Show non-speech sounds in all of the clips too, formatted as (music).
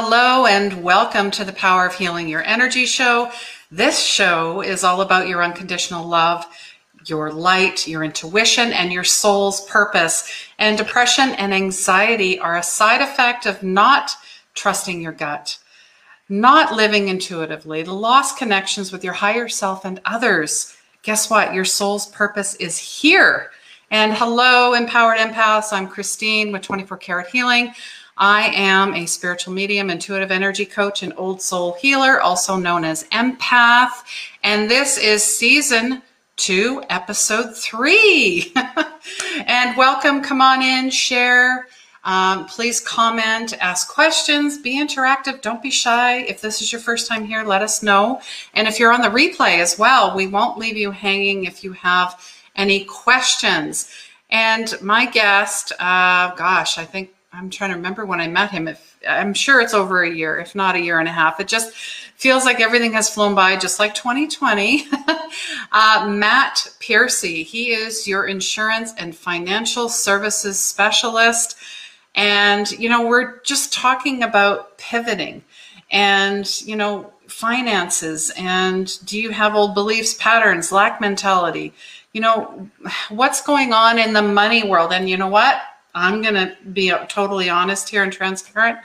Hello, and welcome to the Power of Healing Your Energy show. This show is all about your unconditional love, your light, your intuition, and your soul's purpose. And depression and anxiety are a side effect of not trusting your gut, not living intuitively, lost connections with your higher self and others. Guess what? Your soul's purpose is here. And hello, empowered empaths. I'm Christine with 24 Karat Healing. I am a spiritual medium, intuitive energy coach, and old soul healer, also known as empath. And this is season two, episode three. (laughs) and welcome. Come on in, share. Um, please comment, ask questions, be interactive. Don't be shy. If this is your first time here, let us know. And if you're on the replay as well, we won't leave you hanging if you have any questions. And my guest, uh, gosh, I think I'm trying to remember when I met him. If I'm sure it's over a year, if not a year and a half. It just feels like everything has flown by, just like 2020. (laughs) uh, Matt Pearcey, he is your insurance and financial services specialist. And, you know, we're just talking about pivoting and, you know, finances and do you have old beliefs, patterns, lack mentality? You know, what's going on in the money world? And you know what? I'm going to be totally honest here and transparent.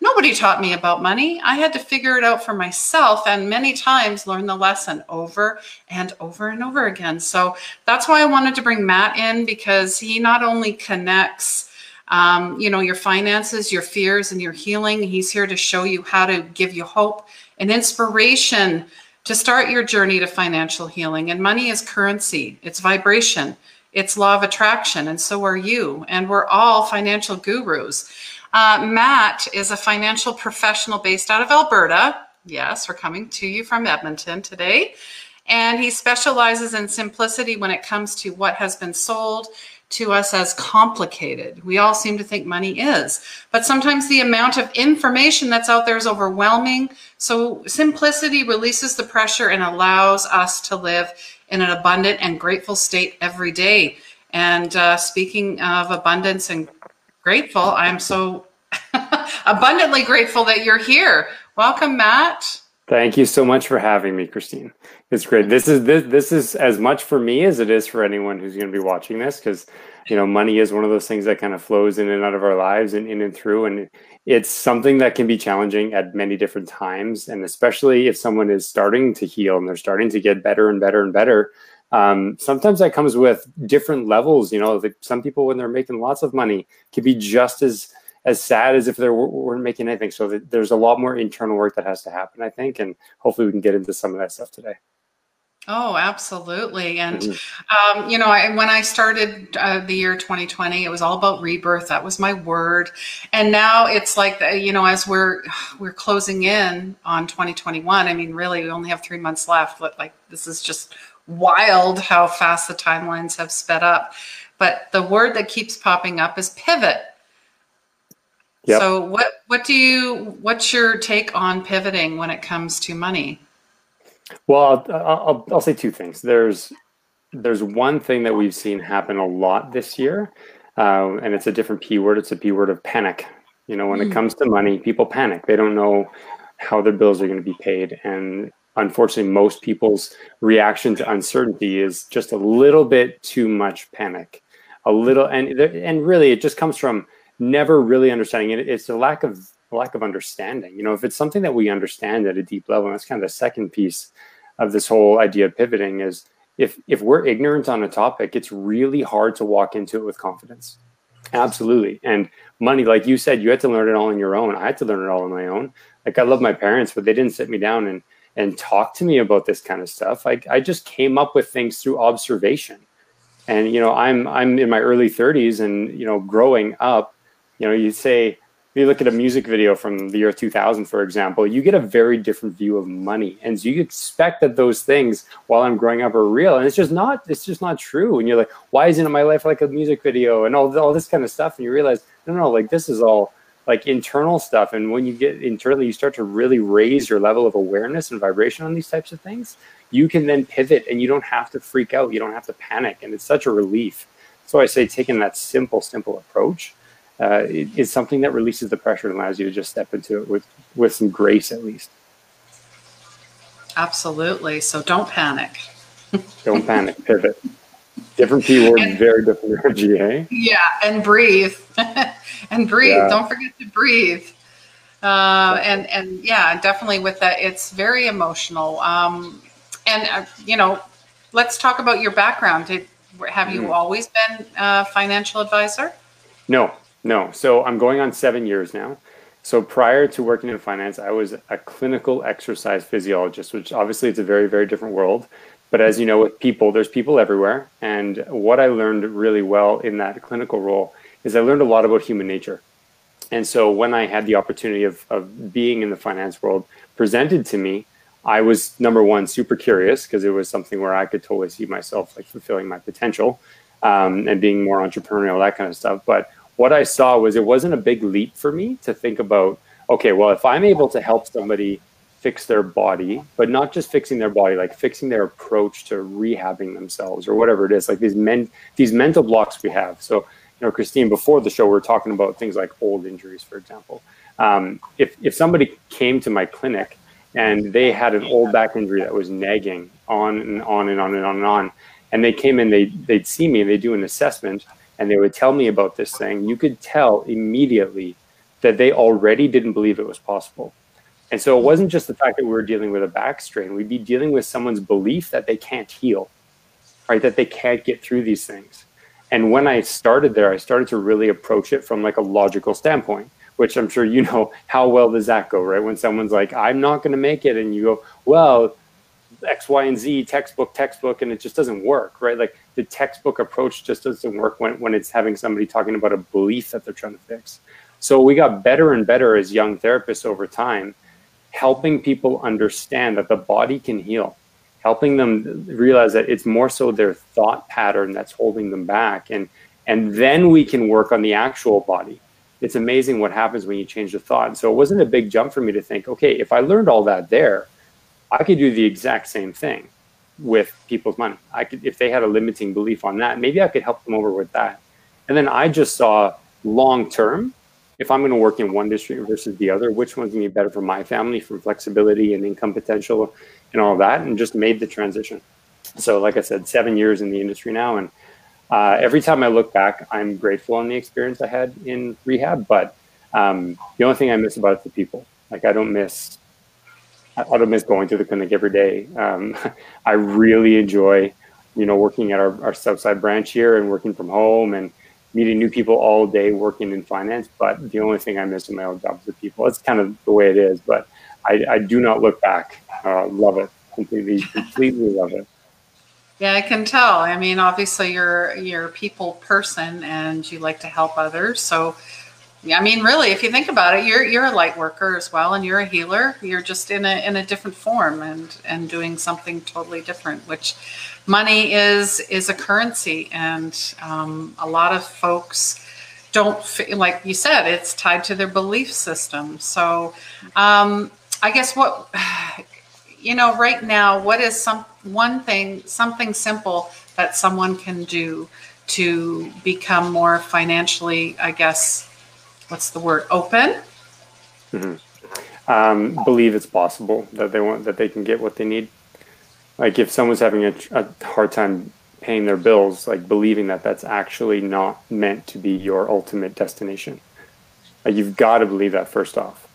Nobody taught me about money. I had to figure it out for myself and many times learn the lesson over and over and over again. So that's why I wanted to bring Matt in because he not only connects um, you know your finances your fears and your healing he's here to show you how to give you hope and inspiration to start your journey to financial healing and money is currency it's vibration it's law of attraction, and so are you. And we're all financial gurus. Uh, Matt is a financial professional based out of Alberta. Yes, we're coming to you from Edmonton today. And he specializes in simplicity when it comes to what has been sold to us as complicated. We all seem to think money is, but sometimes the amount of information that's out there is overwhelming. So simplicity releases the pressure and allows us to live in an abundant and grateful state every day. And uh, speaking of abundance and grateful, I'm so (laughs) abundantly grateful that you're here. Welcome, Matt. Thank you so much for having me, Christine. It's great. This is this this is as much for me as it is for anyone who's going to be watching this because you know money is one of those things that kind of flows in and out of our lives and in and through and it's something that can be challenging at many different times and especially if someone is starting to heal and they're starting to get better and better and better um, sometimes that comes with different levels you know like some people when they're making lots of money can be just as as sad as if they weren't making anything. So there's a lot more internal work that has to happen, I think, and hopefully we can get into some of that stuff today. Oh, absolutely. And, mm-hmm. um, you know, I, when I started uh, the year 2020, it was all about rebirth. That was my word. And now it's like, you know, as we're, (sighs) we're closing in on 2021, I mean, really, we only have three months left. But like, this is just wild how fast the timelines have sped up. But the word that keeps popping up is pivot. Yep. So what what do you what's your take on pivoting when it comes to money? Well, I'll, I'll, I'll say two things. There's there's one thing that we've seen happen a lot this year, uh, and it's a different P word. It's a P word of panic. You know, when mm. it comes to money, people panic. They don't know how their bills are going to be paid, and unfortunately, most people's reaction to uncertainty is just a little bit too much panic. A little, and and really, it just comes from never really understanding it. It's a lack of lack of understanding. You know, if it's something that we understand at a deep level, and that's kind of the second piece of this whole idea of pivoting is if if we're ignorant on a topic, it's really hard to walk into it with confidence. Absolutely. And money, like you said, you had to learn it all on your own. I had to learn it all on my own. Like I love my parents, but they didn't sit me down and and talk to me about this kind of stuff. Like I just came up with things through observation. And you know, I'm I'm in my early 30s and you know, growing up, you know, you say you look at a music video from the year 2000, for example, you get a very different view of money, and so you expect that those things, while I'm growing up, are real, and it's just not. It's just not true. And you're like, why isn't my life like a music video, and all all this kind of stuff? And you realize, no, no, like this is all like internal stuff. And when you get internally, you start to really raise your level of awareness and vibration on these types of things. You can then pivot, and you don't have to freak out. You don't have to panic, and it's such a relief. So I say, taking that simple, simple approach uh, is something that releases the pressure and allows you to just step into it with with some grace at least. Absolutely. So don't panic. don't panic. Pivot. Different P word, and, very different energy, hey? Yeah, and breathe. (laughs) and breathe. Yeah. Don't forget to breathe. Uh, and and yeah, definitely with that, it's very emotional. Um, and uh, you know, let's talk about your background. Did, have you mm. always been a financial advisor? No, no. So I'm going on seven years now. So prior to working in finance, I was a clinical exercise physiologist, which obviously it's a very, very different world. But as you know, with people, there's people everywhere. And what I learned really well in that clinical role is I learned a lot about human nature. And so when I had the opportunity of, of being in the finance world presented to me, I was number one, super curious because it was something where I could totally see myself like fulfilling my potential um, and being more entrepreneurial, that kind of stuff. But what I saw was it wasn't a big leap for me to think about, okay, well, if I'm able to help somebody fix their body, but not just fixing their body, like fixing their approach to rehabbing themselves or whatever it is, like these men, these mental blocks we have. So, you know, Christine, before the show, we are talking about things like old injuries, for example. Um, if, if somebody came to my clinic and they had an old back injury that was nagging on and on and on and on and on, and they came in, they, they'd see me, and they do an assessment, and they would tell me about this thing, you could tell immediately that they already didn't believe it was possible. And so it wasn't just the fact that we were dealing with a back strain, we'd be dealing with someone's belief that they can't heal, right? That they can't get through these things. And when I started there, I started to really approach it from like a logical standpoint, which I'm sure you know (laughs) how well does that go, right? When someone's like, I'm not going to make it, and you go, well, X, Y, and Z, textbook, textbook, and it just doesn't work, right? Like the textbook approach just doesn't work when, when it's having somebody talking about a belief that they're trying to fix. So we got better and better as young therapists over time, helping people understand that the body can heal, helping them realize that it's more so their thought pattern that's holding them back. And, and then we can work on the actual body. It's amazing what happens when you change the thought. So it wasn't a big jump for me to think, okay, if I learned all that there, I could do the exact same thing with people's money. I could, if they had a limiting belief on that, maybe I could help them over with that. And then I just saw long term, if I'm going to work in one district versus the other, which one's going to be better for my family from flexibility and income potential and all that, and just made the transition. So, like I said, seven years in the industry now, and uh, every time I look back, I'm grateful on the experience I had in rehab. But um, the only thing I miss about it is the people. Like I don't miss I miss going to the clinic every day. Um, (laughs) I really enjoy, you know, working at our, our Southside branch here and working from home and meeting new people all day working in finance. But the only thing I miss in my old job is the people. It's kind of the way it is. But I, I do not look back. Uh, love it completely, completely love it. Yeah, I can tell. I mean, obviously you're you're a people person and you like to help others. So I mean, really, if you think about it, you're you're a light worker as well, and you're a healer. You're just in a in a different form and and doing something totally different. Which money is is a currency, and um, a lot of folks don't feel, like you said it's tied to their belief system. So, um, I guess what (sighs) you know right now, what is some one thing, something simple that someone can do to become more financially, I guess what's the word? Open? Mm-hmm. um, believe it's possible that they want that they can get what they need. Like if someone's having a, a hard time paying their bills like believing that that's actually not meant to be your ultimate destination. Like you've got to believe that first off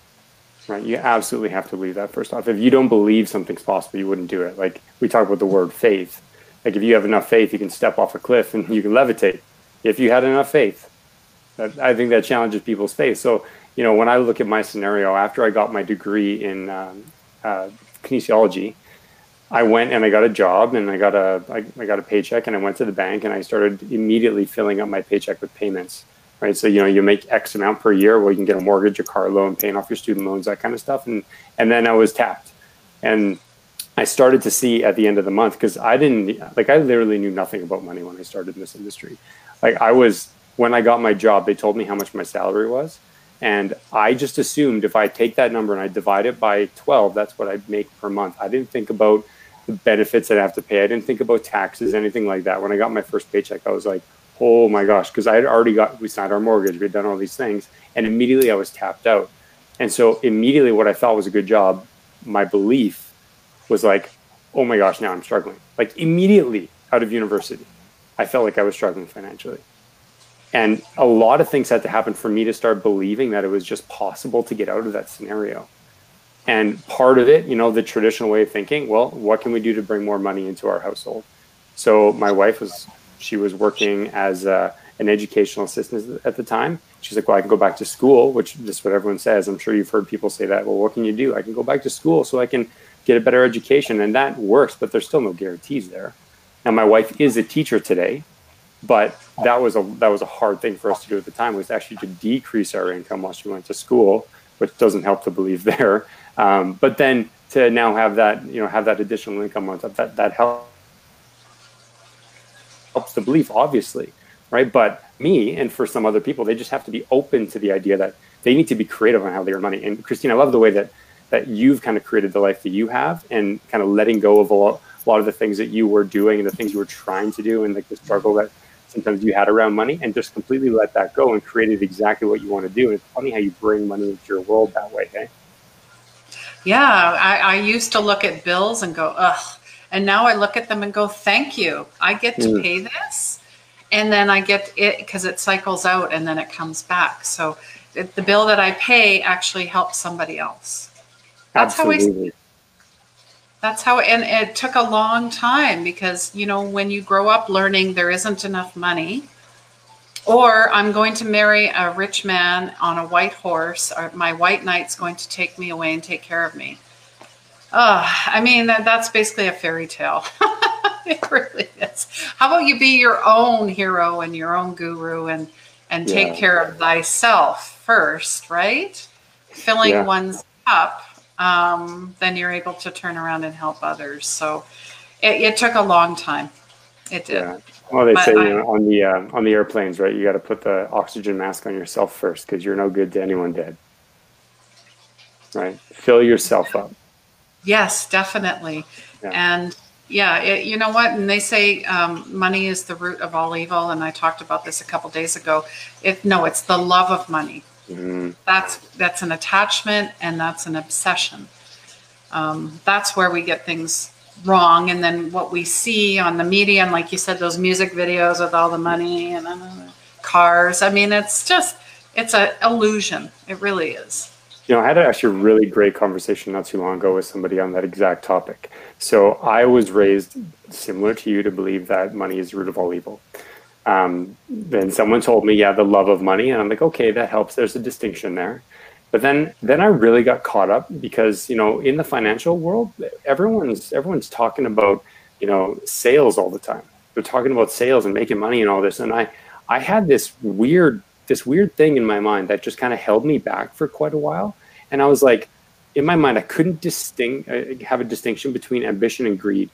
right? You absolutely have to believe that first off. If you don't believe something's possible you wouldn't do it. Like we talk about the word faith. Like if you have enough faith you can step off a cliff and (laughs) you can levitate. If you had enough faith I think that challenges people's faith. So, you know, when I look at my scenario after I got my degree in um, uh, kinesiology, I went and I got a job and I got a I, I got a paycheck and I went to the bank and I started immediately filling up my paycheck with payments. Right. So, you know, you make X amount per year where you can get a mortgage, a car loan, paying off your student loans, that kind of stuff. And and then I was tapped. And I started to see at the end of the month because I didn't like I literally knew nothing about money when I started in this industry. Like I was when I got my job, they told me how much my salary was. And I just assumed if I take that number and I divide it by 12, that's what I'd make per month. I didn't think about the benefits that I'd have to pay. I didn't think about taxes, anything like that. When I got my first paycheck, I was like, oh my gosh, because I had already got, we signed our mortgage, we had done all these things. And immediately I was tapped out. And so immediately what I thought was a good job, my belief was like, oh my gosh, now I'm struggling. Like immediately out of university, I felt like I was struggling financially. And a lot of things had to happen for me to start believing that it was just possible to get out of that scenario. And part of it, you know, the traditional way of thinking, well, what can we do to bring more money into our household? So my wife was, she was working as a, an educational assistant at the time. She's like, well, I can go back to school, which is what everyone says. I'm sure you've heard people say that. Well, what can you do? I can go back to school so I can get a better education. And that works, but there's still no guarantees there. Now, my wife is a teacher today, but that was a that was a hard thing for us to do at the time was actually to decrease our income while she went to school, which doesn't help to believe (laughs) there. Um, but then to now have that you know have that additional income on top that that helps helps the belief obviously, right? But me and for some other people, they just have to be open to the idea that they need to be creative on how they earn money. And Christine, I love the way that that you've kind of created the life that you have and kind of letting go of a lot, a lot of the things that you were doing and the things you were trying to do and like the struggle that sometimes you had around money and just completely let that go and created exactly what you want to do. And it's funny how you bring money into your world that way, hey? Yeah, I, I used to look at bills and go, ugh. And now I look at them and go, thank you. I get to mm. pay this. And then I get it because it cycles out and then it comes back. So it, the bill that I pay actually helps somebody else. That's Absolutely. how I that's how and it took a long time because you know when you grow up learning there isn't enough money or i'm going to marry a rich man on a white horse or my white knight's going to take me away and take care of me. Oh i mean that, that's basically a fairy tale. (laughs) It really is. How about you be your own hero and your own guru and and take yeah. care of thyself first right? Filling yeah. one's cup um, then you're able to turn around and help others. So it, it took a long time. It did. Yeah. Well, they but say I, you know, on the uh, on the airplanes, right? You got to put the oxygen mask on yourself first because you're no good to anyone dead. Right? Fill yourself up. Yes, definitely. Yeah. And yeah, it, you know what? And they say um, money is the root of all evil. And I talked about this a couple days ago. It no, it's the love of money. Mm-hmm. That's that's an attachment and that's an obsession. Um, that's where we get things wrong. And then what we see on the media, and like you said, those music videos with all the money and uh, cars. I mean, it's just it's an illusion. It really is. You know, I had actually a really great conversation not too long ago with somebody on that exact topic. So I was raised similar to you to believe that money is the root of all evil. Um, then someone told me, yeah, the love of money, and I'm like, okay, that helps. There's a distinction there. But then, then I really got caught up because you know, in the financial world, everyone's everyone's talking about you know sales all the time. They're talking about sales and making money and all this, and I I had this weird this weird thing in my mind that just kind of held me back for quite a while, and I was like, in my mind, I couldn't distinct uh, have a distinction between ambition and greed.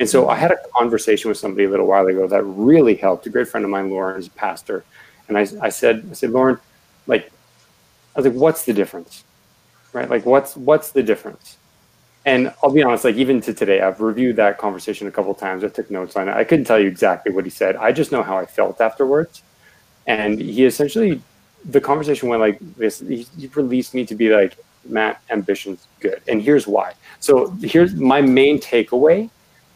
And so I had a conversation with somebody a little while ago that really helped. A great friend of mine, Lauren, is a pastor. And I, I said, I said, Lauren, like, I was like, what's the difference? Right? Like, what's, what's the difference? And I'll be honest, like, even to today, I've reviewed that conversation a couple times. I took notes on it. I couldn't tell you exactly what he said. I just know how I felt afterwards. And he essentially, the conversation went like this. He, he released me to be like, Matt, ambition's good. And here's why. So here's my main takeaway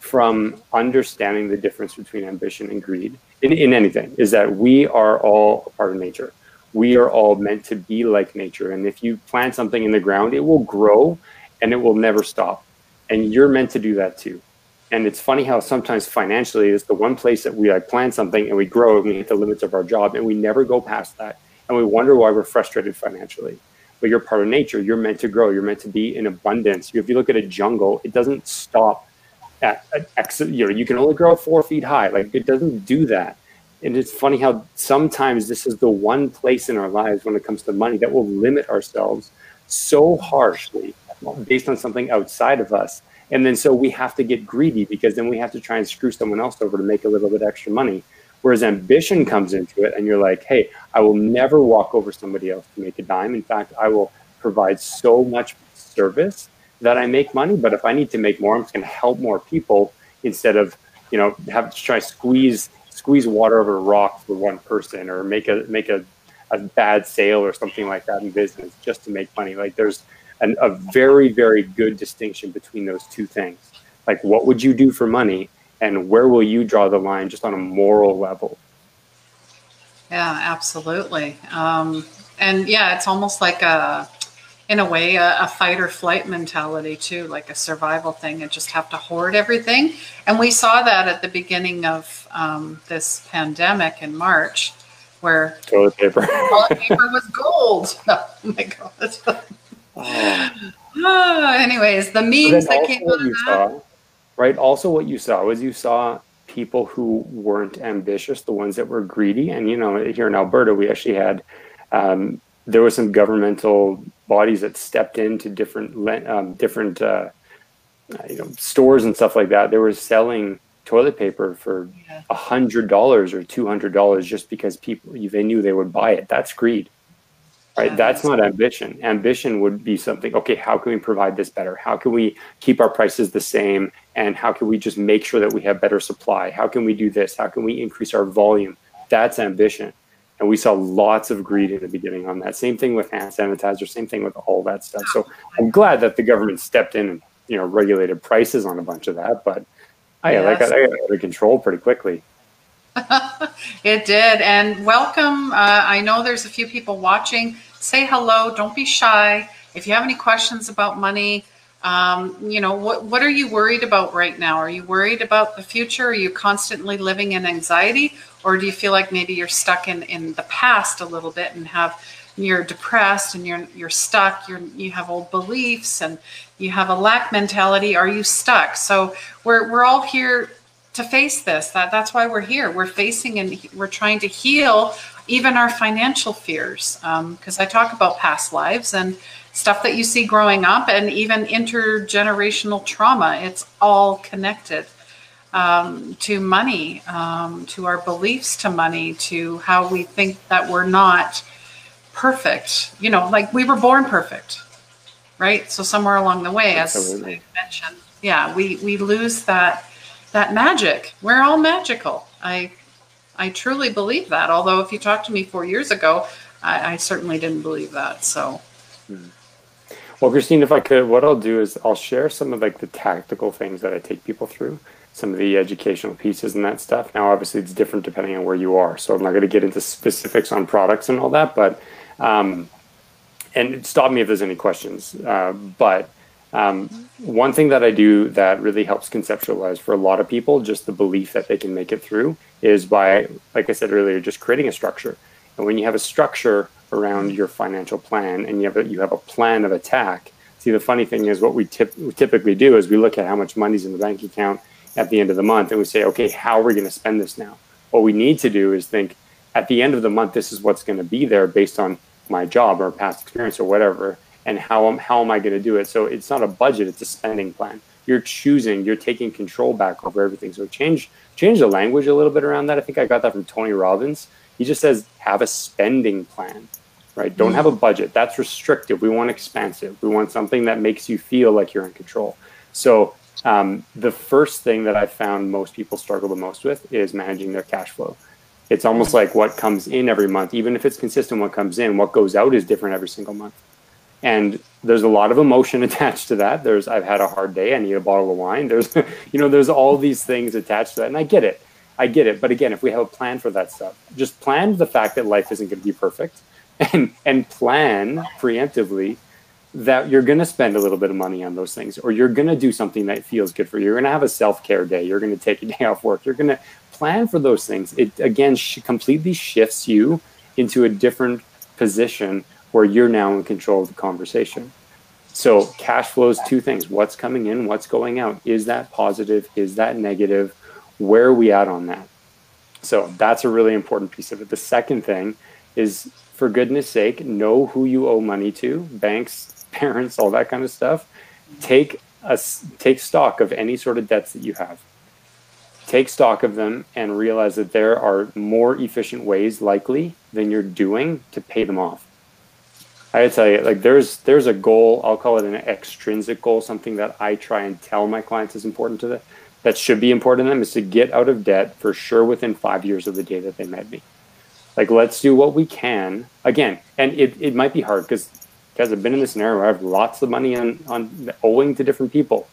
from understanding the difference between ambition and greed in, in anything is that we are all part of nature. We are all meant to be like nature. And if you plant something in the ground, it will grow and it will never stop. And you're meant to do that too. And it's funny how sometimes financially is the one place that we like plant something and we grow and we hit the limits of our job and we never go past that. And we wonder why we're frustrated financially. But you're part of nature. You're meant to grow. You're meant to be in abundance. If you look at a jungle, it doesn't stop at, at you know, you can only grow four feet high. Like it doesn't do that. And it's funny how sometimes this is the one place in our lives when it comes to money that will limit ourselves so harshly based on something outside of us. And then so we have to get greedy because then we have to try and screw someone else over to make a little bit extra money. Whereas ambition comes into it and you're like, hey, I will never walk over somebody else to make a dime. In fact, I will provide so much service that I make money. But if I need to make more, I'm just going to help more people instead of you know have to try squeeze squeeze water over a rock for one person or make a make a, a bad sale or something like that in business just to make money. Like there's an, a very very good distinction between those two things. Like what would you do for money, and where will you draw the line just on a moral level? Yeah, absolutely. Um, and yeah, it's almost like a in a way a, a, fight or flight mentality too like a survival thing and just have to hoard everything. And we saw that at the beginning of um, this pandemic in march where toilet paper. (laughs) toilet paper was gold. (laughs) Oh my god. Oh. (sighs) oh, anyways the memes that came out of that. saw, right? Also what you saw was you saw people who weren't ambitious the ones that were greedy. And you know here in alberta we actually had um, there was some governmental bodies that stepped into different um, different uh, you know stores and stuff like that. They were selling toilet paper for a hundred dollars or two hundred dollars just because people they knew they would buy it. That's greed, right? Yeah, that's, that's not ambition. Ambition would be something. Okay, how can we provide this better? How can we keep our prices the same? And how can we just make sure that we have better supply? How can we do this? How can we increase our volume? That's ambition. And we saw lots of greed in the beginning on that. Same thing with hand sanitizer, same thing with all that stuff. So I'm glad that the government stepped in and you know regulated prices on a bunch of that. But I yes. that got, that got under control pretty quickly. (laughs) it did. And welcome. Uh, I know there's a few people watching. Say hello. Don't be shy. If you have any questions about money, um, you know, what, what are you worried about right now? Are you worried about the future? Are you constantly living in anxiety? Or do you feel like maybe you're stuck in, in the past a little bit and have you're depressed and you're you're stuck, you're you have old beliefs and you have a lack mentality, are you stuck? So we're we're all here to face this. That that's why we're here. We're facing and we're trying to heal even our financial fears. Because um, I talk about past lives and stuff that you see growing up and even intergenerational trauma. It's all connected um, to money, um, to our beliefs to money, to how we think that we're not perfect. You know, like we were born perfect, right? So somewhere along the way, Absolutely. as I mentioned, yeah, we we lose that that magic. We're all magical. I I truly believe that. Although if you talked to me four years ago, I, I certainly didn't believe that. So. Hmm. Well, Christine, if I could, what I'll do is I'll share some of like the tactical things that I take people through some of the educational pieces and that stuff. Now, obviously, it's different depending on where you are. So I'm not going to get into specifics on products and all that, but um, and stop me if there's any questions. Uh, but um, one thing that I do that really helps conceptualize for a lot of people, just the belief that they can make it through, is by, like I said earlier, just creating a structure. And when you have a structure around your financial plan and you have a, you have a plan of attack, see the funny thing is what we, tip, we typically do is we look at how much money's in the bank account at the end of the month and we say, okay, how are we going to spend this now? What we need to do is think at the end of the month, this is what's going to be there based on my job or past experience or whatever. And how how am I going to do it? So it's not a budget, it's a spending plan. You're choosing, you're taking control back over everything. So change, change the language a little bit around that. I think I got that from Tony Robbins. He just says, have a spending plan, right? Don't have a budget. That's restrictive. We want expansive. We want something that makes you feel like you're in control. So um, the first thing that I found most people struggle the most with is managing their cash flow. It's almost like what comes in every month, even if it's consistent, what comes in, what goes out is different every single month. And there's a lot of emotion (laughs) attached to that. There's, I've had a hard day. I need a bottle of wine. There's, (laughs) you know, there's all these things attached to that. And I get it. I get it. But again, if we have a plan for that stuff, just plan the fact that life isn't going to be perfect (laughs) and, and plan preemptively that you're going to spend a little bit of money on those things or you're going to do something that feels good for you. You're going to have a self-care day. You're going to take a day off work. You're going to plan for those things. It again sh- completely shifts you into a different position where you're now in control of the conversation. So cash flow is two things. What's coming in, what's going out? Is that positive? Is that negative? Where are we at on that? So that's a really important piece of it. The second thing is for goodness sake, know who you owe money to, banks, (laughs) parents, all that kind of stuff. Take a, take stock of any sort of debts that you have. Take stock of them and realize that there are more efficient ways, likely, than you're doing to pay them off. I tell you, like there's there's a goal. I'll call it an extrinsic goal, something that I try and tell my clients is important to them, that should be important to them is to get out of debt for sure within five years of the day that they met me. Like, let's do what we can again. And it, it might be hard because guys, I've been in this scenario where I have lots of money on, on owing to different people.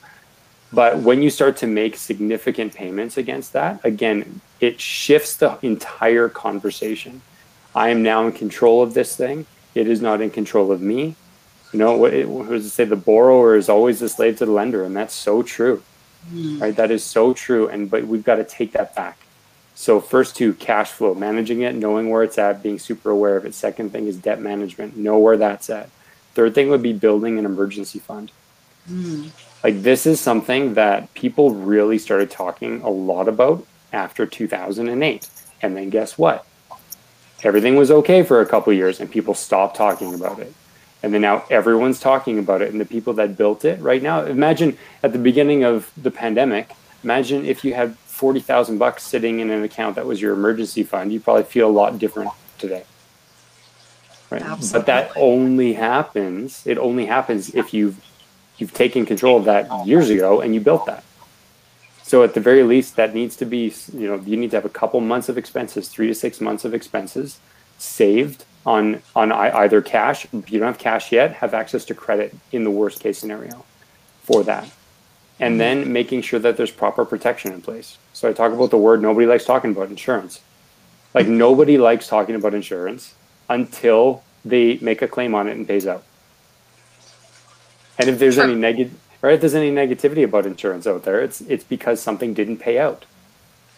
But when you start to make significant payments against that, again, it shifts the entire conversation. I am now in control of this thing. It is not in control of me. You know, what, what does it say? The borrower is always the slave to the lender. And that's so true, mm. right? That is so true. And, but we've got to take that back. So first two, cash flow, managing it, knowing where it's at, being super aware of it. Second thing is debt management, know where that's at. Third thing would be building an emergency fund. Mm. Like this is something that people really started talking a lot about after 2008. And then guess what? Everything was okay for a couple years and people stopped talking about it. And then now everyone's talking about it. And the people that built it right now, imagine at the beginning of the pandemic, imagine if you had 40,000 bucks sitting in an account that was your emergency fund, you probably feel a lot different today. Right? Absolutely. But that only happens, it only happens if you've you've taken control of that years ago and you built that. So at the very least, that needs to be, you know, you need to have a couple months of expenses, three to six months of expenses saved on on either cash. If you don't have cash yet, have access to credit in the worst case scenario for that. And then making sure that there's proper protection in place. So I talk about the word nobody likes talking about insurance. Like nobody likes talking about insurance until they make a claim on it and pays out. And if there's sure. any negative, right, if there's any negativity about insurance out there, it's it's because something didn't pay out.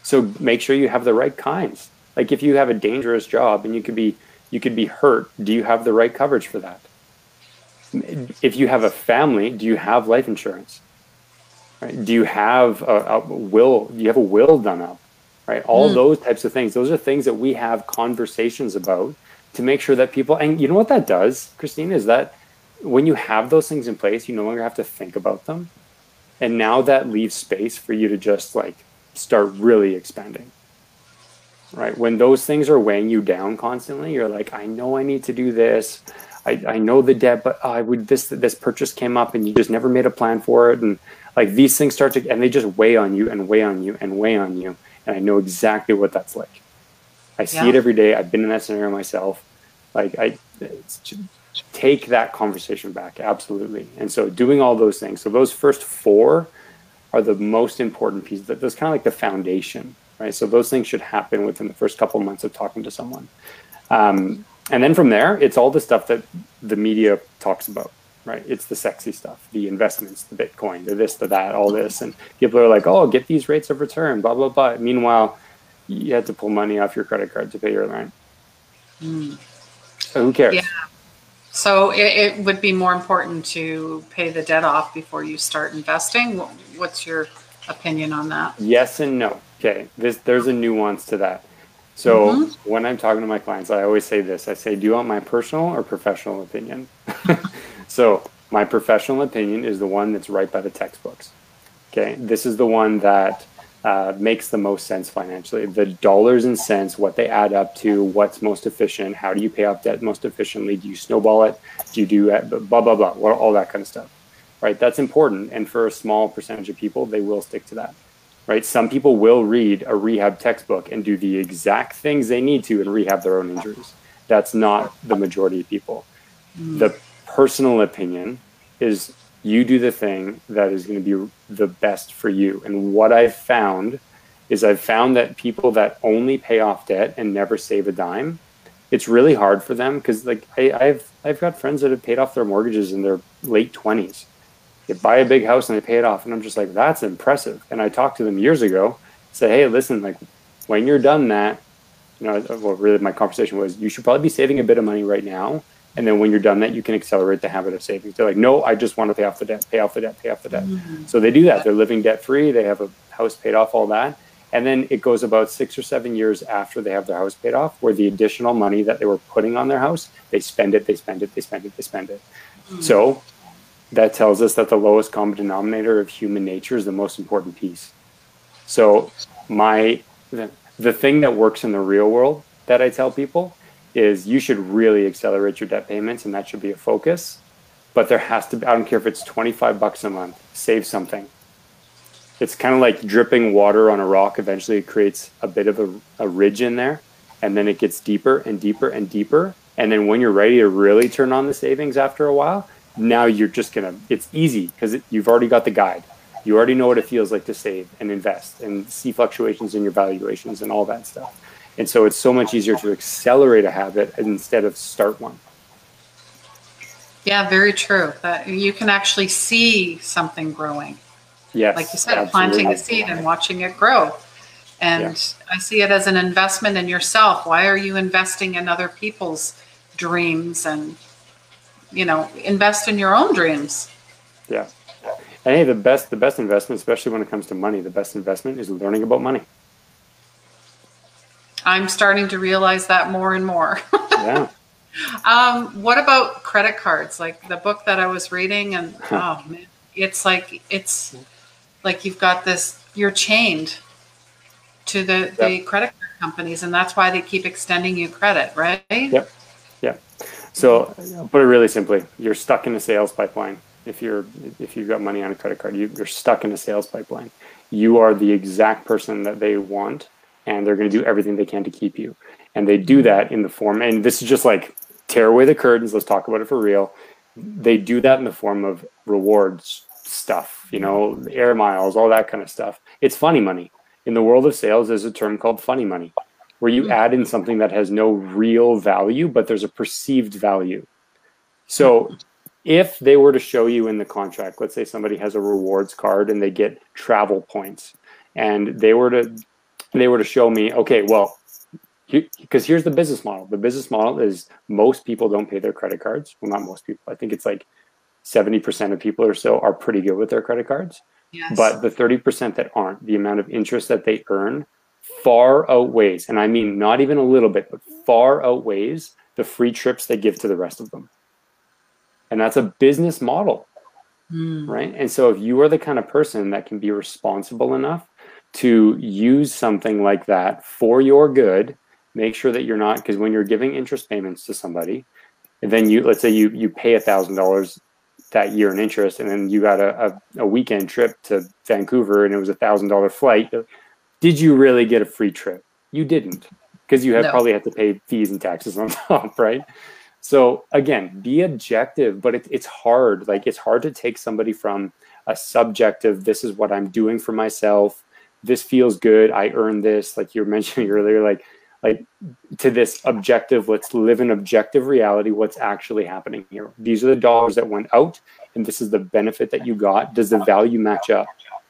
So make sure you have the right kinds. Like if you have a dangerous job and you could be you could be hurt, do you have the right coverage for that? If you have a family, do you have life insurance? Right? Do you have a, a will? Do you have a will done up? Right? All mm. those types of things. Those are things that we have conversations about to make sure that people. And you know what that does, Christine, is that when you have those things in place, you no longer have to think about them. And now that leaves space for you to just like start really expanding. Right. When those things are weighing you down constantly, you're like, I know I need to do this. I, I know the debt, but I would this this purchase came up and you just never made a plan for it. And like these things start to and they just weigh on you and weigh on you and weigh on you. And I know exactly what that's like. I see yeah. it every day. I've been in that scenario myself. Like I, take that conversation back. Absolutely. And so doing all those things. So those first four are the most important piece. That that's kind of like the foundation, right? So those things should happen within the first couple of months of talking to someone. Um, and then from there, it's all the stuff that the media talks about, right? It's the sexy stuff, the investments, the Bitcoin, the this, the that, all this. And people are like, oh, get these rates of return, blah, blah, blah. Meanwhile, you had to pull money off your credit card to pay your rent. Mm. So who cares? Yeah. So it, it, would be more important to pay the debt off before you start investing. What's your opinion on that? Yes and no. Okay, this, there's a nuance to that. So mm-hmm. when I'm talking to my clients, I always say this. I say, "Do you want my personal or professional opinion?" (laughs) so my professional opinion is the one that's right by the textbooks. Okay, this is the one that uh, makes the most sense financially. The dollars and cents, what they add up to, what's most efficient, how do you pay off debt most efficiently? Do you snowball it? Do you do it? Blah, blah, blah, all that kind of stuff, right? That's important. And for a small percentage of people, they will stick to that, right? Some people will read a rehab textbook and do the exact things they need to and rehab their own injuries. That's not the majority of people. The personal opinion is you do the thing that is going to be the best for you. And what I've found is I've found that people that only pay off debt and never save a dime, it's really hard for them because like I, have I've got friends that have paid off their mortgages in their late twenties. They buy a big house and they pay it off, and I'm just like, that's impressive. And I talked to them years ago, say, hey, listen, like when you're done that, you know, well, really my conversation was, you should probably be saving a bit of money right now and then when you're done that, you can accelerate the habit of savings. They're like, no, I just want to pay off the debt, pay off the debt, pay off the debt. Mm-hmm. So they do that. They're living debt free. They have a house paid off, all that. And then it goes about six or seven years after they have their house paid off, where the additional money that they were putting on their house, they spend it, they spend it, they spend it, they spend it. Mm-hmm. So that tells us that the lowest common denominator of human nature is the most important piece. So my the, the thing that works in the real world that I tell people is you should really accelerate your debt payments and that should be a focus but there has to be i don't care if it's 25 bucks a month save something it's kind of like dripping water on a rock. Eventually, it creates a bit of a, a ridge in there, and then it gets deeper and deeper and deeper. And then when you're ready to really turn on the savings after a while, now you're just gonna. It's easy because it, you've already got the guide. You already know what it feels like to save and invest and see fluctuations in your valuations and all that stuff. And so it's so much easier to accelerate a habit instead of start one. Yeah, very true. That you can actually see something growing. Yes. Like you said, absolutely. planting a seed and watching it grow. And yeah. I see it as an investment in yourself. Why are you investing in other people's dreams and you know, invest in your own dreams? Yeah. And hey, the best the best investment, especially when it comes to money, the best investment is learning about money. I'm starting to realize that more and more. (laughs) yeah. Um, what about credit cards? Like the book that I was reading, and oh man, it's like it's like you've got this. You're chained to the yep. the credit card companies, and that's why they keep extending you credit, right? Yep. Yeah. So I'll put it really simply: you're stuck in a sales pipeline. If you're if you've got money on a credit card, you, you're stuck in a sales pipeline. You are the exact person that they want, and they're going to do everything they can to keep you. And they do that in the form, and this is just like tear away the curtains. Let's talk about it for real. They do that in the form of rewards stuff, you know, air miles, all that kind of stuff. It's funny money. In the world of sales, there's a term called funny money, where you hmm. add in something that has no real value, but there's a perceived value. So if they were to show you in the contract, let's say somebody has a rewards card and they get travel points, and they were to they were to show me, okay, well, because here's the business model. The business model is most people don't pay their credit cards. Well, not most people. I think it's like 70% of people or so are pretty good with their credit cards. Yes. But the 30% that aren't, the amount of interest that they earn far outweighs, and I mean not even a little bit, but far outweighs the free trips they give to the rest of them. And that's a business model. Mm. Right. And so if you are the kind of person that can be responsible enough to use something like that for your good make sure that you're not because when you're giving interest payments to somebody and then you let's say you you pay a thousand dollars that year in interest and then you got a, a, a weekend trip to vancouver and it was a thousand dollar flight did you really get a free trip? You didn't because you have no. probably had to pay fees and taxes (laughs) on top right? So again be objective but it, it's hard. Like it's hard to take somebody from a subjective this is what i'm doing for myself this feels good i earned this like you were (laughs) mentioning earlier like like to this objective let's live in objective reality what's actually happening here. These are the dollars that went out and this is the benefit that you got. Does the value match up?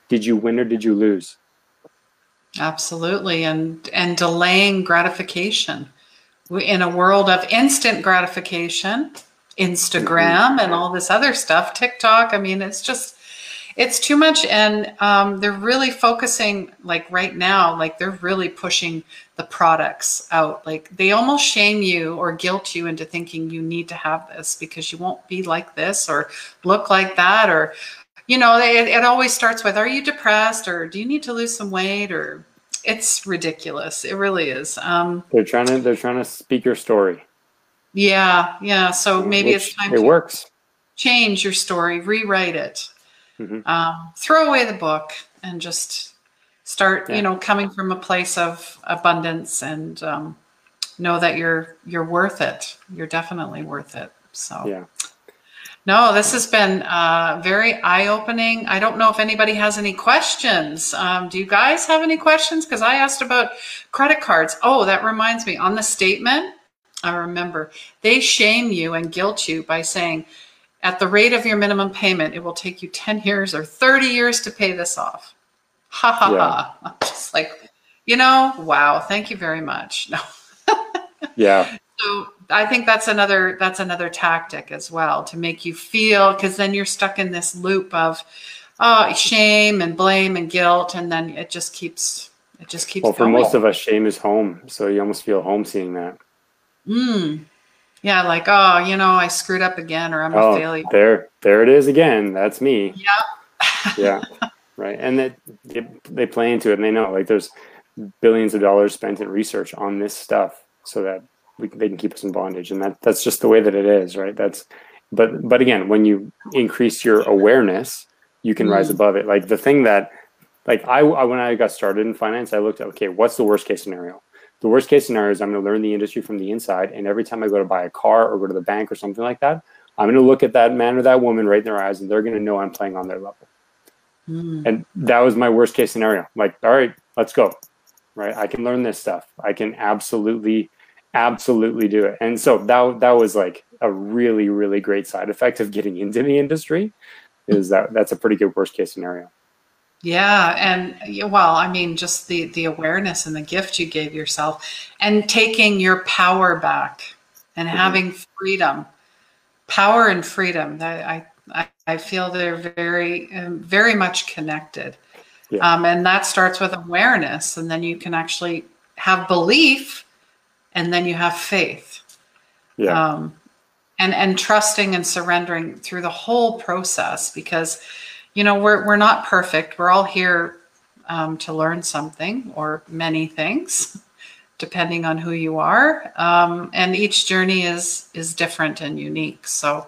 Did you win or did you lose? Absolutely and and delaying gratification. In a world of instant gratification instagram and all this other stuff tiktok i mean it's just it's too much and um, they're really focusing like right now like they're really pushing the products out. Like they almost shame you or guilt you into thinking you need to have this because you won't be like this or look like that or you know it, it always starts with are you depressed or do you need to lose some weight? or it's ridiculous. It really is. Um, they're trying to they're trying to speak your story. Yeah yeah. So maybe it's time it works. change your story rewrite it Mm-hmm. Um, throw away the book and just start, yeah. you know, coming from a place of abundance and um, know that you're you're worth it. You're definitely worth it. So yeah. No, this has been uh, very eye opening. I don't know if anybody has any questions. Um, do you guys have any questions? Because I asked about credit cards. Oh, that reminds me. On the statement, I remember they shame you and guilt you by saying at the rate of your minimum payment, it will take you 10 years or 30 years to pay this off. Ha ha yeah. ha. (laughs) I'm just like, you know, wow, thank you very much. (laughs) No. yeah. So I think that's another that's another tactic as well to make you feel because then you're stuck in this loop of oh shame and blame and guilt and then it just keeps it just keeps well for going. most of us shame is home so you almost feel home seeing that mm, yeah, like, oh, you know, I screwed up again or I'm oh, a failure. There, there it is again. That's me. Yeah. (laughs) yeah. Right. And that they, they play into it and they know like there's billions of dollars spent in research on this stuff so that we, they can keep us in bondage. And that that's just the way that it is. Right. That's, but, but again, when you increase your awareness, you can mm. rise above it. Like the thing that like I, I when I got started in finance, I looked at okay, what's the worst case scenario? The worst case scenario is I'm going to learn the industry from the inside, and every time I go to buy a car or go to the bank or something like that, I'm going to look at that man or that woman right in their eyes, and they're going to know I'm playing on their level. Mm. And that was my worst case scenario. Like, all right, let's go. Right, I can learn this stuff. I can absolutely, absolutely do it. And so that that was like a really, really great side effect of getting into the industry. Is that that's a pretty good worst case scenario. Yeah, and well, I mean, just the the awareness and the gift you gave yourself, and taking your power back, and mm-hmm. having freedom, power and freedom. I I, I feel they're very um, very much connected, yeah. um, and that starts with awareness, and then you can actually have belief, and then you have faith. Yeah. Um, and and trusting and surrendering through the whole process because you know, we're, we're not perfect. We're all here um, to learn something or many things, (laughs) depending on who you are. Um, and each journey is, is different and unique. So,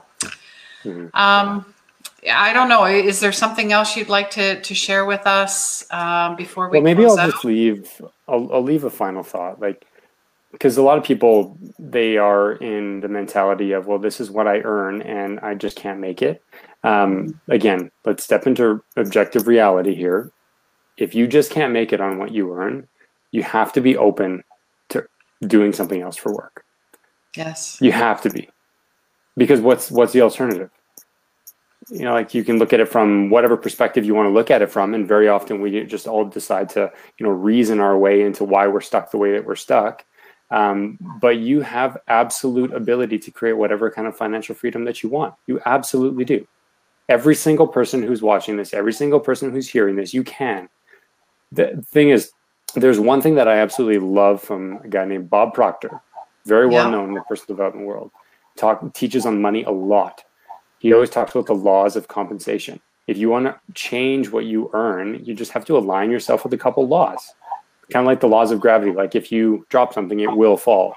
mm-hmm. um, I don't know. Is there something else you'd like to, to share with us um, before we? Well, maybe I'll out? just leave. I'll, I'll leave a final thought. Like, because a lot of people they are in the mentality of, well, this is what I earn, and I just can't make it. Um, again, let's step into objective reality here. If you just can't make it on what you earn, you have to be open to doing something else for work. Yes. You have to be. Because what's what's the alternative? You know, like you can look at it from whatever perspective you want to look at it from, and very often we just all decide to, you know, reason our way into why we're stuck the way that we're stuck. Um, but you have absolute ability to create whatever kind of financial freedom that you want. You absolutely do every single person who's watching this, every single person who's hearing this, you can. The thing is, there's one thing that I absolutely love from a guy named Bob Proctor, very well yeah. known in the personal development world. Talk teaches on money a lot. He always talks about the laws of compensation. If you want to change what you earn, you just have to align yourself with a couple laws. Kind of like the laws of gravity. Like if you drop something, it will fall.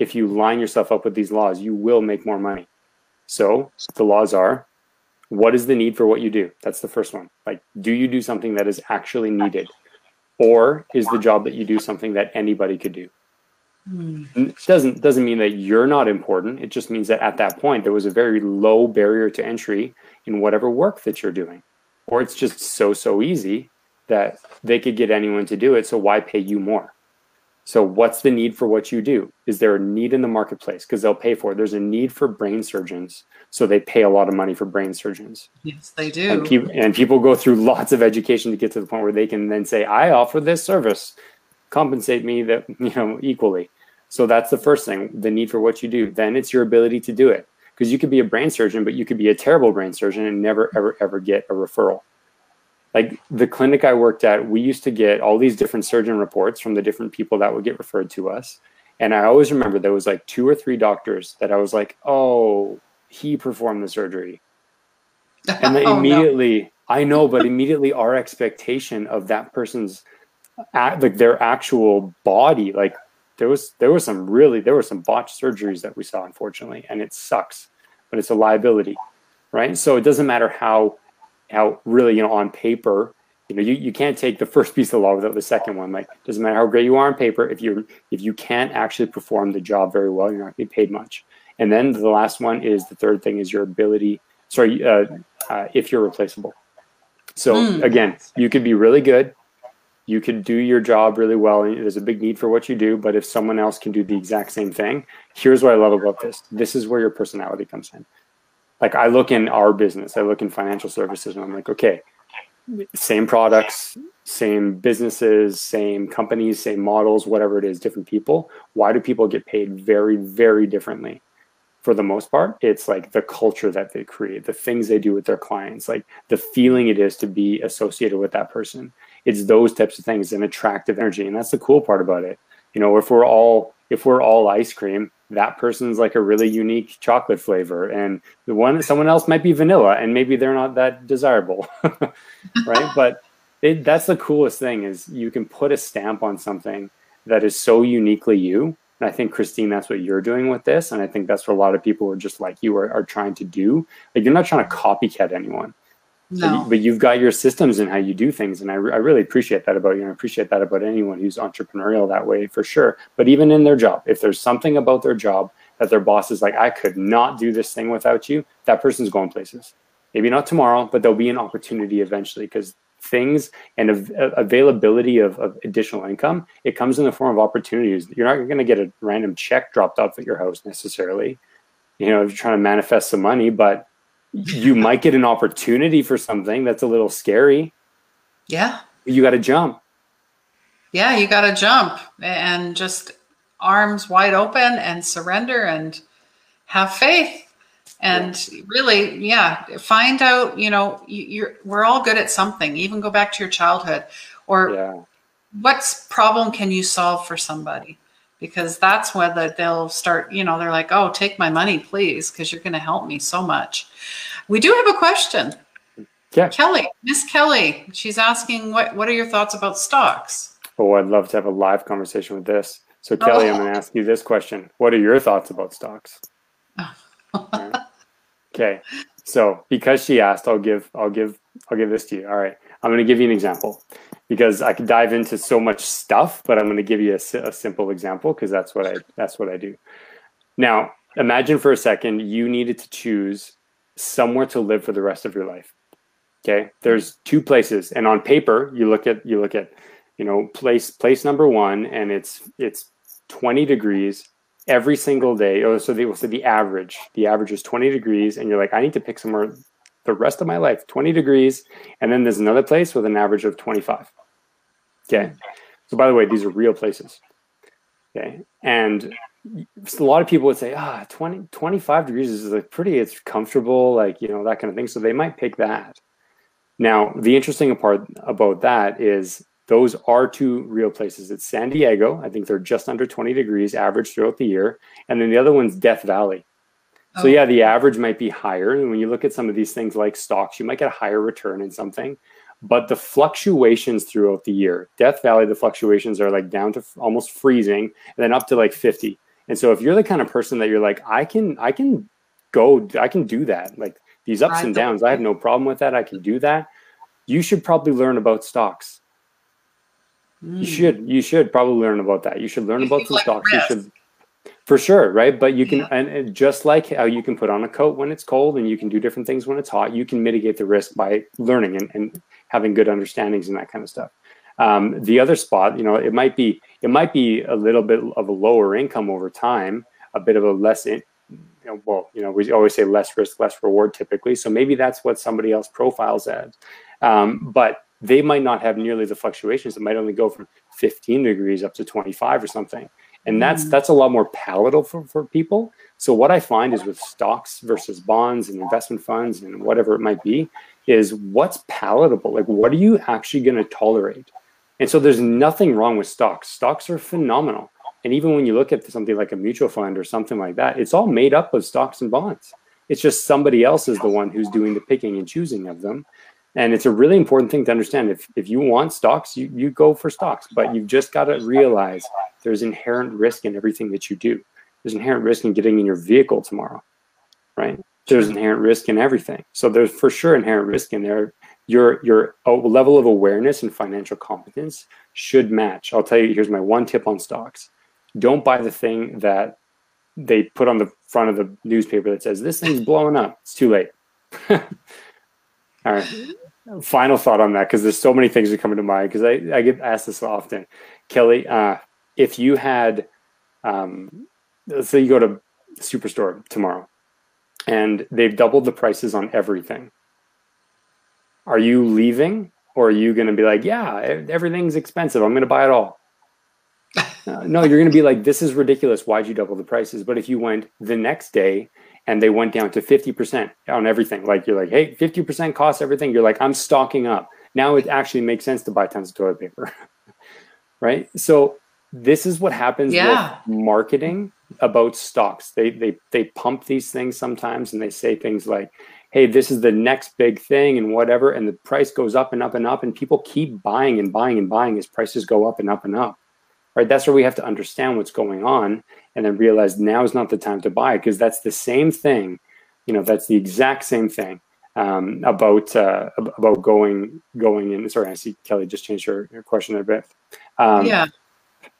If you line yourself up with these laws, you will make more money. So the laws are what is the need for what you do? That's the first one. Like, do you do something that is actually needed? Or is the job that you do something that anybody could do? Mm. It doesn't doesn't mean that you're not important. It just means that at that point there was a very low barrier to entry in whatever work that you're doing. Or it's just so so easy that they could get anyone to do it, so why pay you more? So, what's the need for what you do? Is there a need in the marketplace? Because they'll pay for it. There's a need for brain surgeons. So, they pay a lot of money for brain surgeons. Yes, they do. And, pe- and people go through (laughs) lots of education to get to the point where they can then say, I offer this service, compensate me that, (laughs) you know, equally. So, that's the first thing the need for what you do. Then it's your ability to do it. Because you could be a brain surgeon, but you could be a terrible brain surgeon and never, ever, ever get a referral like the clinic I worked at, we used to get all these different surgeon reports from the different people that would get referred to us. And I always remember there was like two or three doctors that I was like, oh, he performed the surgery. And then (laughs) oh, immediately, no. I know, but immediately our expectation of that person's like their actual body, like there was there was some really there were some botched surgeries that we saw, unfortunately, and it sucks, but it's a liability, right? So it doesn't matter how how really, you know, on paper, you know, you, you can't take the first piece of law without the second one. Like, doesn't matter how great you are on paper, if you if you can't actually perform the job very well, you're not going to be paid much. And then the last one is the third thing is your ability. Sorry, uh, uh, if you're replaceable. So mm. again, you could be really good, you could do your job really well, and there's a big need for what you do. But if someone else can do the exact same thing, here's what I love about this. This is where your personality comes in like I look in our business, I look in financial services, and I'm like, okay, same products, same businesses, same companies, same models, whatever it is, different people. Why do people get paid very, very differently? For the most part, it's like the culture that they create, the things they do with their clients, like the feeling it is to be associated with that person. It's those types of things, an attractive energy. And that's the cool part about it. You know, if we're all if we're all ice cream, that person's like a really unique chocolate flavor and the one someone else might be vanilla and maybe they're not that desirable (laughs) right? (laughs) But it, that's the coolest thing is you can put a stamp on something that is so uniquely you and i think christine that's what you're doing with this and i think that's what a lot of people who are just like you are, are trying to do. Like you're not trying to copycat anyone No. But, you've got your systems and how you do things. And I, re- I really appreciate that about you. And I appreciate that about anyone who's entrepreneurial that way for sure. But even in their job, if there's something about their job that their boss is like, I could not do this thing without you, that person's going places. Maybe not tomorrow, but there'll be an opportunity eventually because things and av- availability of, of additional income, it comes in the form of opportunities. You're not going to get a random check dropped off at your house necessarily. You know, if you're trying to manifest some money, but you might get an opportunity for something that's a little scary. Yeah. You got to jump. Yeah, you got to jump and just arms wide open and surrender and have faith. And yeah. really, yeah, find out, you know, you're we're all good at something. Even go back to your childhood or yeah. what problem can you solve for somebody? Because that's where they'll start, you know, they're like, oh, take my money, please, because you're going to help me so much. We do have a question. Yeah. Kelly, Miss Kelly, she's asking, what, what are your thoughts about stocks? Oh, I'd love to have a live conversation with this. So, Kelly, oh. I'm going to ask you this question. What are your thoughts about stocks? (laughs) okay. So, because she asked, I'll give, I'll give, I'll give this to you. All right. I'm going to give you an example because I could dive into so much stuff, but I'm going to give you a, a simple example because that's what I, that's what I do. Now, imagine for a second you needed to choose somewhere to live for the rest of your life. Okay. There's two places. And on paper, you look at, you look at, you know, place, place number one, and it's, it's 20 degrees every single day. Oh, so they will say the average, the average is 20 degrees. And you're like, I need to pick somewhere the rest of my life, 20 degrees. And then there's another place with an average of 25. Okay. So by the way, these are real places. Okay. And a lot of people would say, ah, 20, 25 degrees is like pretty, it's comfortable, like, you know, that kind of thing. So they might pick that. Now, the interesting part about that is those are two real places. It's San Diego. I think they're just under 20 degrees average throughout the year. And then the other one's Death Valley. So, oh. yeah, the average might be higher. And when you look at some of these things like stocks, you might get a higher return in something. But the fluctuations throughout the year, Death Valley, the fluctuations are like down to almost freezing and then up to like 50. And so if you're the kind of person that you're like, I can, I can go, I can do that. Like these ups and downs, I have no problem with that. I can do that. You should probably learn about stocks. Mm. You should, you should probably learn about that. You should learn about some like stocks. Risk. You should, for sure, right? But you can, yeah. and, and just like how you can put on a coat when it's cold and you can do different things when it's hot, you can mitigate the risk by learning and, and having good understandings and that kind of stuff. Um, the other spot, you know, it might be it might be a little bit of a lower income over time, a bit of a less, in, you know, well, you know, we always say less risk, less reward typically. So maybe that's what somebody else profiles as, um, but they might not have nearly the fluctuations. It might only go from 15 degrees up to 25 or something, and that's mm. that's a lot more palatable for, for people. So what I find is with stocks versus bonds and investment funds and whatever it might be, is what's palatable. Like, what are you actually going to tolerate? And so there's nothing wrong with stocks. Stocks are phenomenal. And even when you look at something like a mutual fund or something like that, it's all made up of stocks and bonds. It's just somebody else is the one who's doing the picking and choosing of them. And it's a really important thing to understand. If, if you want stocks, you, you go for stocks, but you've just got to realize there's inherent risk in everything that you do. There's inherent risk in getting in your vehicle tomorrow, right? There's inherent risk in everything. So there's for sure inherent risk in there your your uh, level of awareness and financial competence should match. I'll tell you, here's my one tip on stocks. Don't buy the thing that they put on the front of the newspaper that says this thing's blowing up. It's too late. (laughs) All right. Final thought on that because there's so many things that come into mind because I, I get asked this often. Kelly, uh, if you had, um, let's say you go to Superstore tomorrow and they've doubled the prices on everything are you leaving or are you going to be like, yeah, everything's expensive. I'm going to buy it all. (laughs) uh, no, you're going to be like, this is ridiculous. Why'd you double the prices? But if you went the next day and they went down to 50% on everything, like you're like, hey, 50% costs everything. You're like, I'm stocking up. Now it actually makes sense to buy tons of toilet paper. (laughs) right. So this is what happens yeah. with marketing about stocks. They, they, they pump these things sometimes and they say things like, hey, this is the next big thing and whatever. And the price goes up and up and up. And people keep buying and buying and buying as prices go up and up and up. Right. That's where we have to understand what's going on and then realize now is not the time to buy because that's the same thing. You know, that's the exact same thing um, about uh, about going going in. Sorry, I see Kelly just changed her, her question a bit. Um, yeah,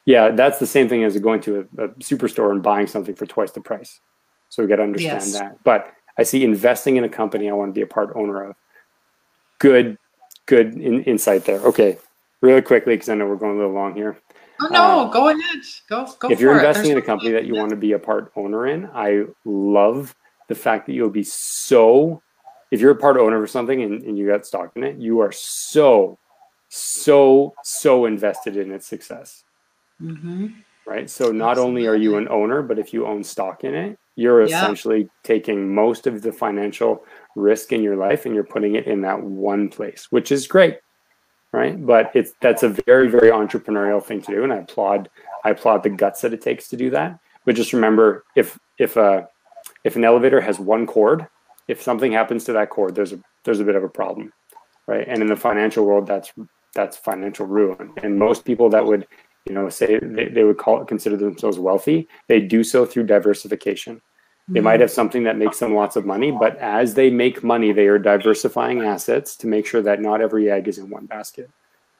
yeah, that's the same thing as going to a, a superstore and buying something for twice the price. So we got to understand yes. that. But I see investing in a company I want to be a part owner of. Good, good in, insight there. Okay, really quickly because I know we're going a little long here. Oh no, uh, go ahead. Go go. If you're investing in a company that you want to be a part owner in, I love the fact that you'll be so. If you're a part owner of something and, and you got stock in it, you are so, so, so invested in its success. Mm-hmm. Right. So not Absolutely. only are you an owner, but if you own stock in it, you're yeah. essentially taking most of the financial risk in your life and you're putting it in that one place, which is great. Right. But it's that's a very, very entrepreneurial thing to do. And I applaud I applaud the guts that it takes to do that. But just remember if if a if an elevator has one cord, if something happens to that cord, there's a there's a bit of a problem. Right. And in the financial world that's that's financial ruin. And most people that would you know, say they, they would call it, consider themselves wealthy, they do so through diversification. They might mm-hmm. have something that makes them lots of money, but as they make money, they are diversifying assets to make sure that not every egg is in one basket.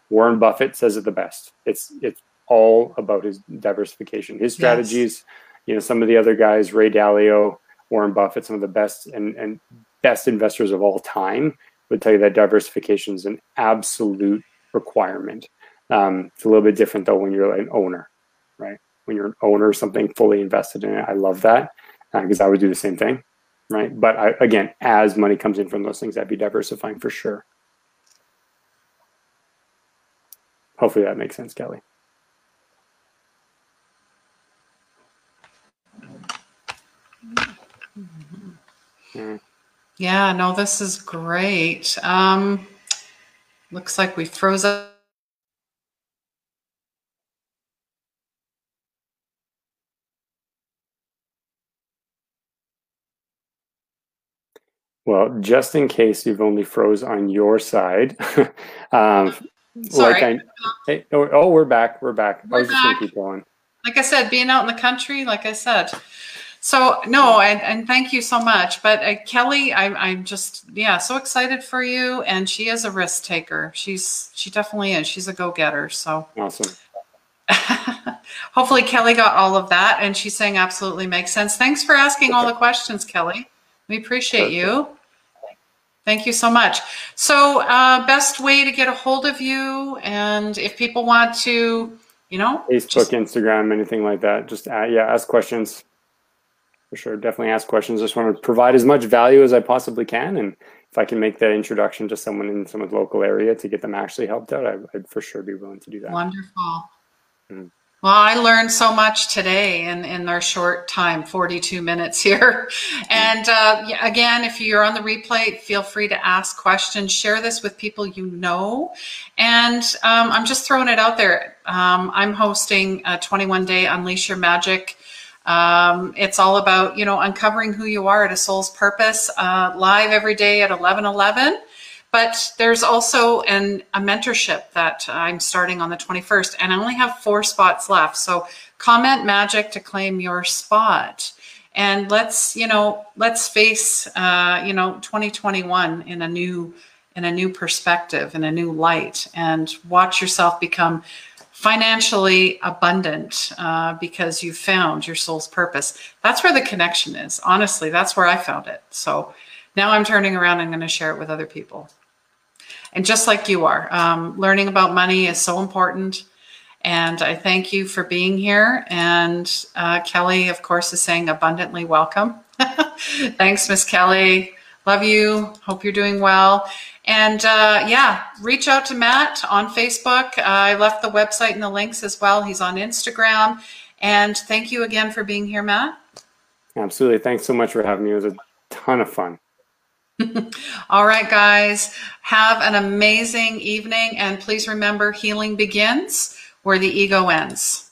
Warren Buffett says it the best. It's it's all about his diversification. His strategies, yes. you know, some of the other guys, Ray Dalio, Warren Buffett, some of the best and, and best investors of all time would tell you that diversification is an absolute requirement. Um, it's a little bit different though when you're an owner, right? When you're an owner, something fully invested in it. I love that because uh, I would do the same thing, right? But I, again, as money comes in from those things, I'd be diversifying for sure. Hopefully that makes sense, Kelly. Yeah. yeah, no, this is great. Um, looks like we froze up. Well, just in case you've only froze on your side, (laughs) um, Sorry. Like I, hey, oh, oh, we're back. We're back. We're I was back. just keep going. Like I said, being out in the country, like I said. So no, and, and thank you so much. But uh, Kelly, I, I'm just yeah, so excited for you. And she is a risk taker. She's she definitely is. She's a go getter. So awesome. (laughs) Hopefully, Kelly got all of that, and she's saying absolutely makes sense. Thanks for asking all the questions, Kelly. We appreciate you. Thank you so much. So, uh, best way to get a hold of you, and if people want to, you know, Facebook, just, Instagram, anything like that, just uh, yeah, ask questions. For sure, definitely ask questions. Just want to provide as much value as I possibly can, and if I can make that introduction to someone in someone's local area to get them actually helped out, I, would for sure be willing to do that. Wonderful. Mm. Well, I learned so much today in, in our short time, 42 minutes here. (laughs) And uh, again, if you're on the replay, feel free to ask questions, share this with people you know. And um, I'm just throwing it out there. Um, I'm hosting a 21 day Unleash Your Magic. Um, it's all about, you know, uncovering who you are at a soul's purpose, uh, live every day at 11 11. But there's also an, a mentorship that I'm starting on the 21st, and I only have four spots left. So comment magic to claim your spot. And let's, you know, let's face, uh, you know, 2021 in a new, in a new perspective, in a new light, and watch yourself become financially abundant uh, because you found your soul's purpose. That's where the connection is. Honestly, that's where I found it. So now I'm turning around and going to share it with other people and just like you are, um, learning about money is so important. And I thank you for being here. And uh, Kelly, of course, is saying abundantly welcome. (laughs) Thanks, Miss Kelly. Love you. Hope you're doing well. And uh, yeah, reach out to Matt on Facebook. Uh, I left the website and the links as well. He's on Instagram. And thank you again for being here, Matt. Absolutely. Thanks so much for having me. It was a ton of fun. (laughs) All right, guys, have an amazing evening. And please remember healing begins where the ego ends.